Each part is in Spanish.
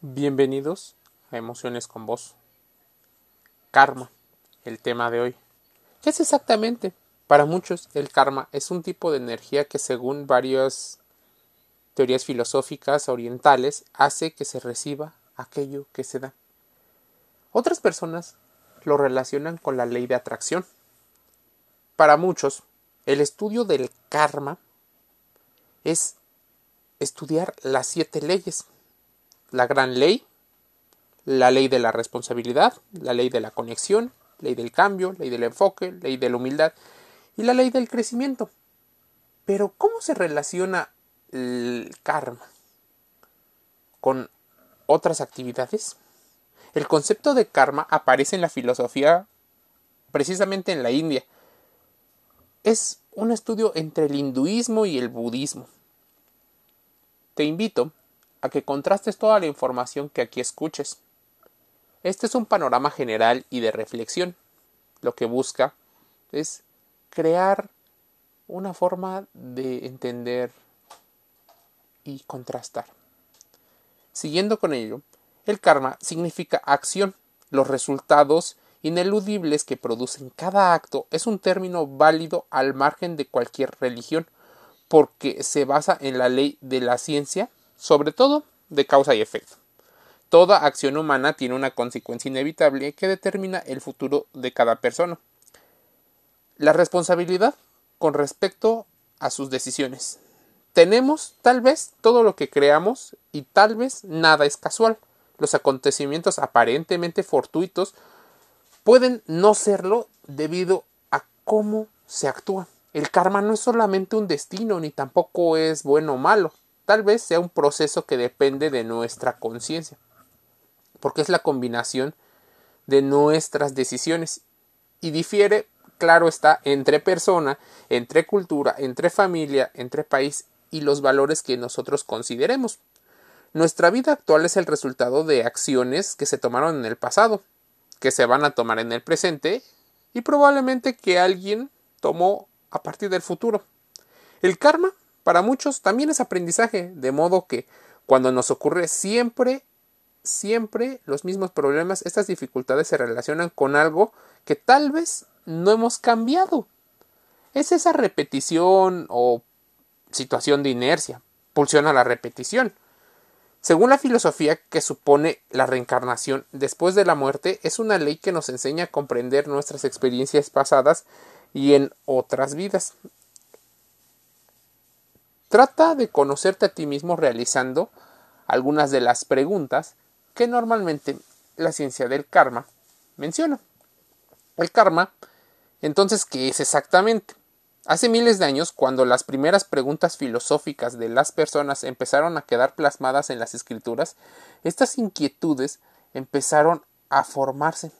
Bienvenidos a Emociones con Vos. Karma, el tema de hoy. ¿Qué es exactamente? Para muchos, el karma es un tipo de energía que, según varias teorías filosóficas orientales, hace que se reciba aquello que se da. Otras personas lo relacionan con la ley de atracción. Para muchos, el estudio del karma es estudiar las siete leyes. La gran ley, la ley de la responsabilidad, la ley de la conexión, ley del cambio, ley del enfoque, ley de la humildad y la ley del crecimiento. Pero ¿cómo se relaciona el karma con otras actividades? El concepto de karma aparece en la filosofía precisamente en la India. Es un estudio entre el hinduismo y el budismo. Te invito a que contrastes toda la información que aquí escuches. Este es un panorama general y de reflexión. Lo que busca es crear una forma de entender y contrastar. Siguiendo con ello, el karma significa acción. Los resultados ineludibles que producen cada acto es un término válido al margen de cualquier religión porque se basa en la ley de la ciencia, sobre todo de causa y efecto. Toda acción humana tiene una consecuencia inevitable que determina el futuro de cada persona. La responsabilidad con respecto a sus decisiones. Tenemos tal vez todo lo que creamos y tal vez nada es casual. Los acontecimientos aparentemente fortuitos pueden no serlo debido a cómo se actúa. El karma no es solamente un destino ni tampoco es bueno o malo. Tal vez sea un proceso que depende de nuestra conciencia, porque es la combinación de nuestras decisiones y difiere, claro está, entre persona, entre cultura, entre familia, entre país y los valores que nosotros consideremos. Nuestra vida actual es el resultado de acciones que se tomaron en el pasado, que se van a tomar en el presente y probablemente que alguien tomó a partir del futuro. El karma, para muchos, también es aprendizaje, de modo que cuando nos ocurre siempre, siempre los mismos problemas, estas dificultades se relacionan con algo que tal vez no hemos cambiado. Es esa repetición o situación de inercia, pulsión a la repetición. Según la filosofía que supone la reencarnación después de la muerte, es una ley que nos enseña a comprender nuestras experiencias pasadas y en otras vidas. Trata de conocerte a ti mismo realizando algunas de las preguntas que normalmente la ciencia del karma menciona. El karma, entonces, ¿qué es exactamente? Hace miles de años, cuando las primeras preguntas filosóficas de las personas empezaron a quedar plasmadas en las escrituras, estas inquietudes empezaron a formarse.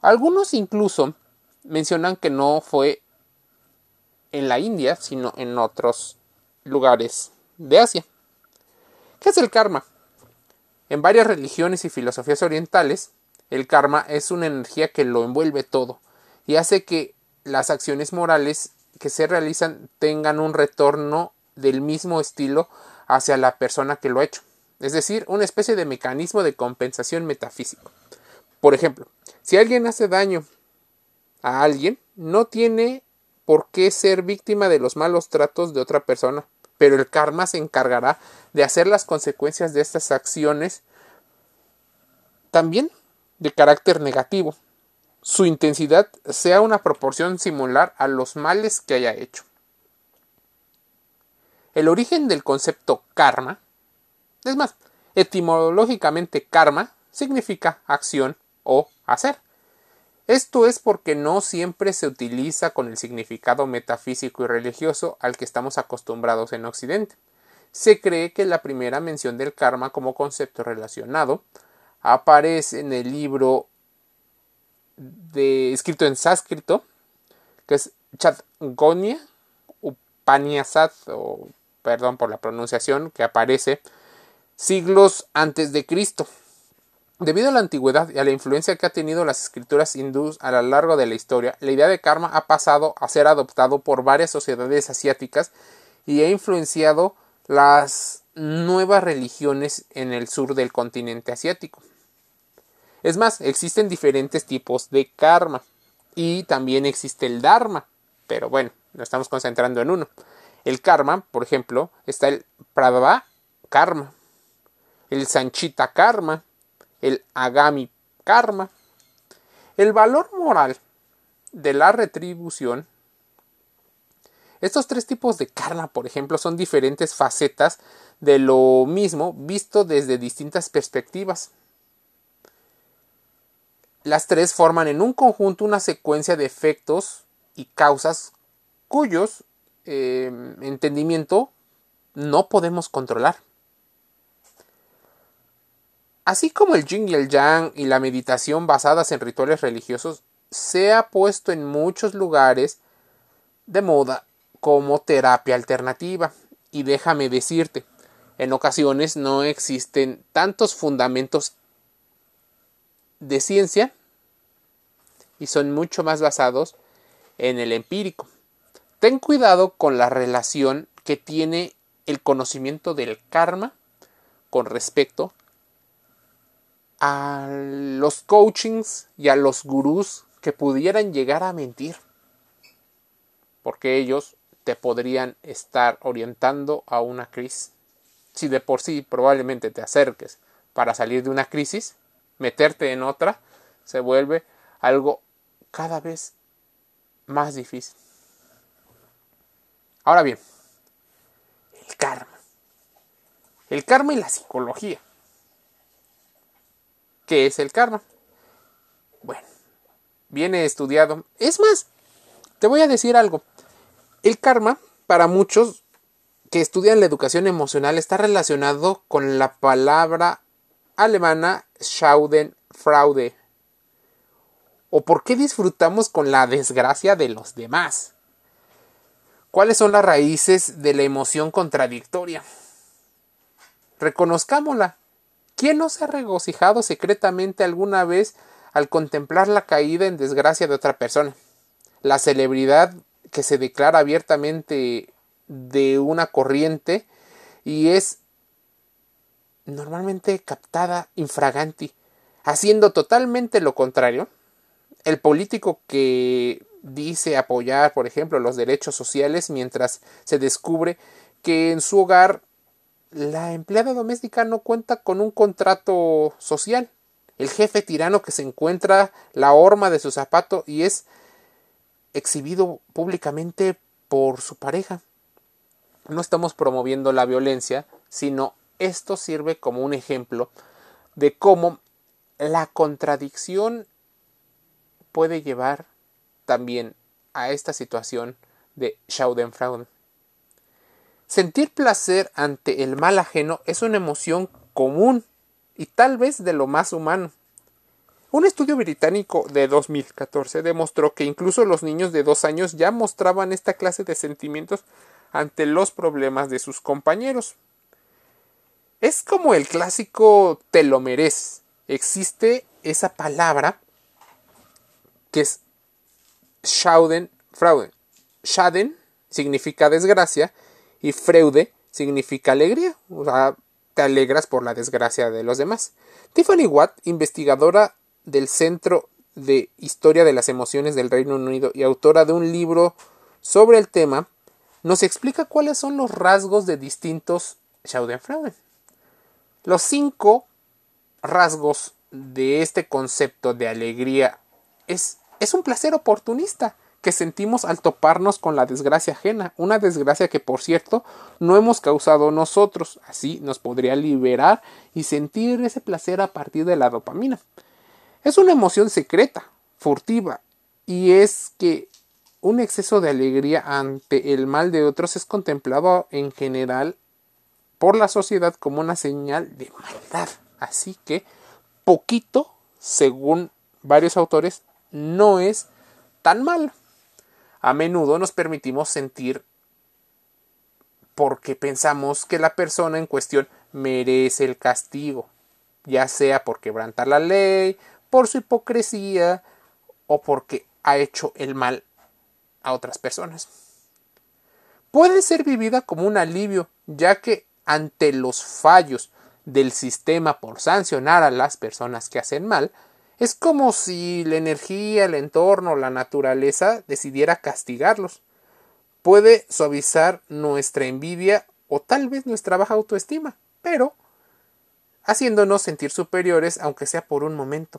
Algunos incluso mencionan que no fue en la India, sino en otros lugares de Asia. ¿Qué es el karma? En varias religiones y filosofías orientales, el karma es una energía que lo envuelve todo y hace que las acciones morales que se realizan tengan un retorno del mismo estilo hacia la persona que lo ha hecho, es decir, una especie de mecanismo de compensación metafísico. Por ejemplo, si alguien hace daño a alguien, no tiene por qué ser víctima de los malos tratos de otra persona, pero el karma se encargará de hacer las consecuencias de estas acciones también de carácter negativo. Su intensidad sea una proporción similar a los males que haya hecho. El origen del concepto karma, es más, etimológicamente karma significa acción o hacer. Esto es porque no siempre se utiliza con el significado metafísico y religioso al que estamos acostumbrados en Occidente. Se cree que la primera mención del karma como concepto relacionado aparece en el libro de, escrito en sánscrito, que es Chatgonia Upanishad, o perdón por la pronunciación, que aparece siglos antes de Cristo. Debido a la antigüedad y a la influencia que ha tenido las escrituras hindúes a lo largo de la historia, la idea de karma ha pasado a ser adoptado por varias sociedades asiáticas y ha influenciado las nuevas religiones en el sur del continente asiático. Es más, existen diferentes tipos de karma y también existe el dharma, pero bueno, nos estamos concentrando en uno. El karma, por ejemplo, está el pradava karma, el sanchita karma, el agami karma. El valor moral de la retribución. Estos tres tipos de karma, por ejemplo, son diferentes facetas de lo mismo visto desde distintas perspectivas. Las tres forman en un conjunto una secuencia de efectos y causas cuyos eh, entendimiento no podemos controlar. Así como el yin y el yang y la meditación basadas en rituales religiosos se ha puesto en muchos lugares de moda como terapia alternativa. Y déjame decirte, en ocasiones no existen tantos fundamentos de ciencia y son mucho más basados en el empírico. Ten cuidado con la relación que tiene el conocimiento del karma con respecto a los coachings y a los gurús que pudieran llegar a mentir. Porque ellos te podrían estar orientando a una crisis. Si de por sí probablemente te acerques para salir de una crisis, meterte en otra se vuelve algo cada vez más difícil. Ahora bien, el karma. El karma y la psicología. ¿Qué es el karma? Bueno, viene estudiado. Es más, te voy a decir algo. El karma, para muchos que estudian la educación emocional, está relacionado con la palabra alemana Schadenfreude. ¿O por qué disfrutamos con la desgracia de los demás? ¿Cuáles son las raíces de la emoción contradictoria? Reconozcámosla. ¿Quién no se ha regocijado secretamente alguna vez al contemplar la caída en desgracia de otra persona? La celebridad que se declara abiertamente de una corriente y es normalmente captada infraganti, haciendo totalmente lo contrario. El político que dice apoyar, por ejemplo, los derechos sociales mientras se descubre que en su hogar la empleada doméstica no cuenta con un contrato social. El jefe tirano que se encuentra la horma de su zapato y es exhibido públicamente por su pareja. No estamos promoviendo la violencia, sino esto sirve como un ejemplo de cómo la contradicción puede llevar también a esta situación de Schadenfreude. Sentir placer ante el mal ajeno es una emoción común y tal vez de lo más humano. Un estudio británico de 2014 demostró que incluso los niños de dos años ya mostraban esta clase de sentimientos ante los problemas de sus compañeros. Es como el clásico te lo mereces. Existe esa palabra que es Schadenfreude. Schaden significa desgracia y Freude significa alegría. O sea, te alegras por la desgracia de los demás. Tiffany Watt, investigadora del Centro de Historia de las Emociones del Reino Unido y autora de un libro sobre el tema, nos explica cuáles son los rasgos de distintos Schadenfreude. Los cinco rasgos de este concepto de alegría es es un placer oportunista que sentimos al toparnos con la desgracia ajena, una desgracia que por cierto no hemos causado nosotros, así nos podría liberar y sentir ese placer a partir de la dopamina. Es una emoción secreta, furtiva, y es que un exceso de alegría ante el mal de otros es contemplado en general por la sociedad como una señal de maldad. Así que poquito, según varios autores, no es tan mal. A menudo nos permitimos sentir porque pensamos que la persona en cuestión merece el castigo, ya sea por quebrantar la ley, por su hipocresía o porque ha hecho el mal a otras personas. Puede ser vivida como un alivio, ya que ante los fallos del sistema por sancionar a las personas que hacen mal, es como si la energía, el entorno, la naturaleza decidiera castigarlos. Puede suavizar nuestra envidia o tal vez nuestra baja autoestima, pero haciéndonos sentir superiores aunque sea por un momento.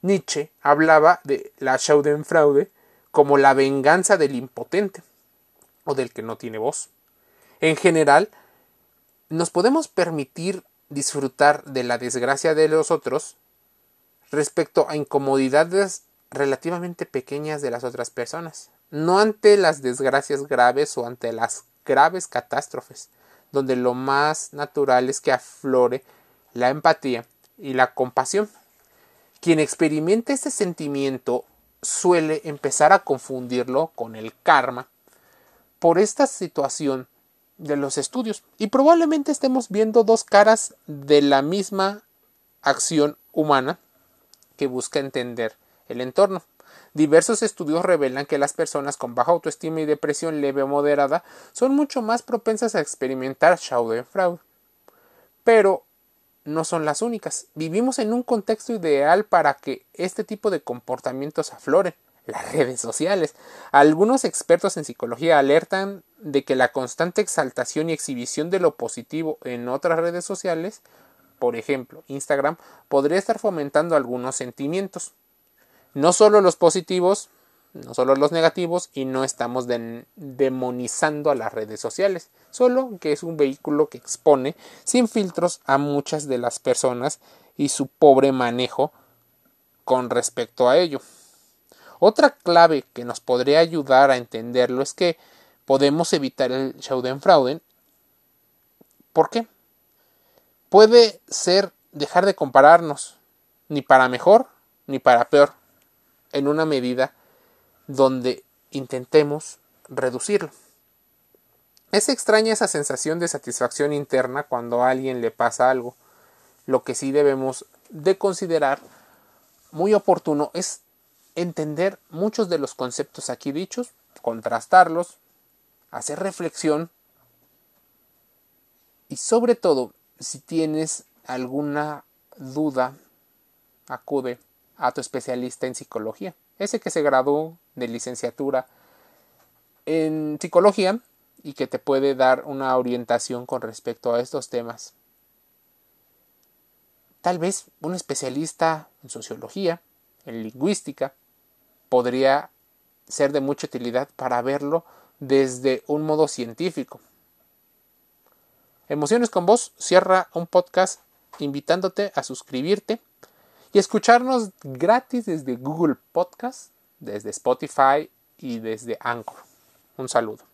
Nietzsche hablaba de la Schadenfreude como la venganza del impotente o del que no tiene voz. En general, nos podemos permitir disfrutar de la desgracia de los otros respecto a incomodidades relativamente pequeñas de las otras personas, no ante las desgracias graves o ante las graves catástrofes, donde lo más natural es que aflore la empatía y la compasión. Quien experimenta este sentimiento suele empezar a confundirlo con el karma por esta situación de los estudios y probablemente estemos viendo dos caras de la misma acción humana que busca entender el entorno. Diversos estudios revelan que las personas con baja autoestima y depresión leve o moderada son mucho más propensas a experimentar Schadenfreude. Pero no son las únicas. Vivimos en un contexto ideal para que este tipo de comportamientos afloren las redes sociales. Algunos expertos en psicología alertan de que la constante exaltación y exhibición de lo positivo en otras redes sociales por ejemplo, Instagram, podría estar fomentando algunos sentimientos. No solo los positivos, no solo los negativos, y no estamos demonizando a las redes sociales, solo que es un vehículo que expone sin filtros a muchas de las personas y su pobre manejo con respecto a ello. Otra clave que nos podría ayudar a entenderlo es que podemos evitar el Schadenfreude. ¿Por qué? Puede ser dejar de compararnos, ni para mejor ni para peor, en una medida donde intentemos reducirlo. Es extraña esa sensación de satisfacción interna cuando a alguien le pasa algo. Lo que sí debemos de considerar muy oportuno es entender muchos de los conceptos aquí dichos, contrastarlos, hacer reflexión y sobre todo si tienes alguna duda, acude a tu especialista en psicología, ese que se graduó de licenciatura en psicología y que te puede dar una orientación con respecto a estos temas. Tal vez un especialista en sociología, en lingüística, podría ser de mucha utilidad para verlo desde un modo científico. Emociones con Vos cierra un podcast invitándote a suscribirte y escucharnos gratis desde Google Podcast, desde Spotify y desde Anchor. Un saludo.